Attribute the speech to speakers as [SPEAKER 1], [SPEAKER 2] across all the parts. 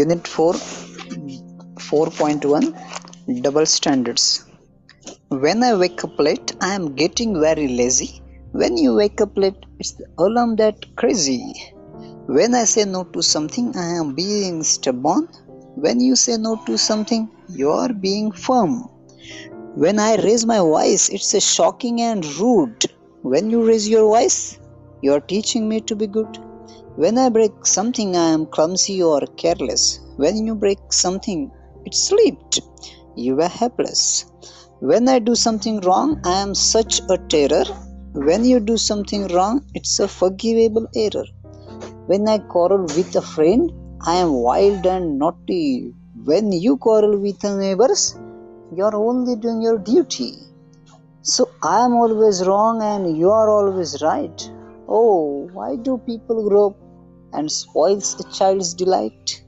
[SPEAKER 1] Unit 4 4.1 Double Standards When I wake up late, I am getting very lazy. When you wake up late, it's the alarm that crazy. When I say no to something, I am being stubborn. When you say no to something, you are being firm. When I raise my voice, it's a shocking and rude. When you raise your voice, you are teaching me to be good. When I break something, I am clumsy or careless. When you break something, it slipped. You were helpless. When I do something wrong, I am such a terror. When you do something wrong, it's a forgivable error. When I quarrel with a friend, I am wild and naughty. When you quarrel with your neighbors, you are only doing your duty. So I am always wrong and you are always right. Oh, why do people grow up and spoils a child's delight?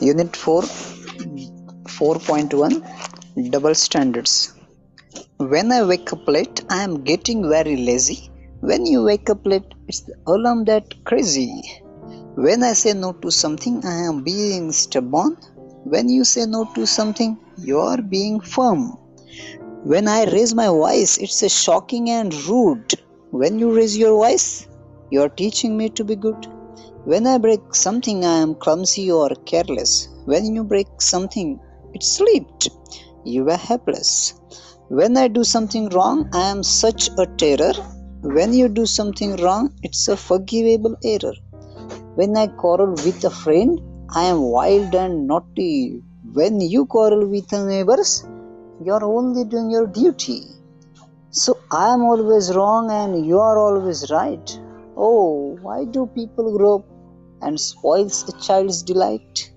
[SPEAKER 1] Unit 4 4.1 Double Standards When I wake up late, I am getting very lazy. When you wake up late, it's the alarm that crazy. When I say no to something, I am being stubborn. When you say no to something, you are being firm. When I raise my voice, it's a shocking and rude. When you raise your voice, you are teaching me to be good. When I break something, I am clumsy or careless. When you break something, it slipped. You were helpless. When I do something wrong, I am such a terror. When you do something wrong, it's a forgivable error. When I quarrel with a friend, I am wild and naughty. When you quarrel with your neighbors, you are only doing your duty. So I am always wrong and you are always right. Oh, why do people grow up and spoils a child's delight?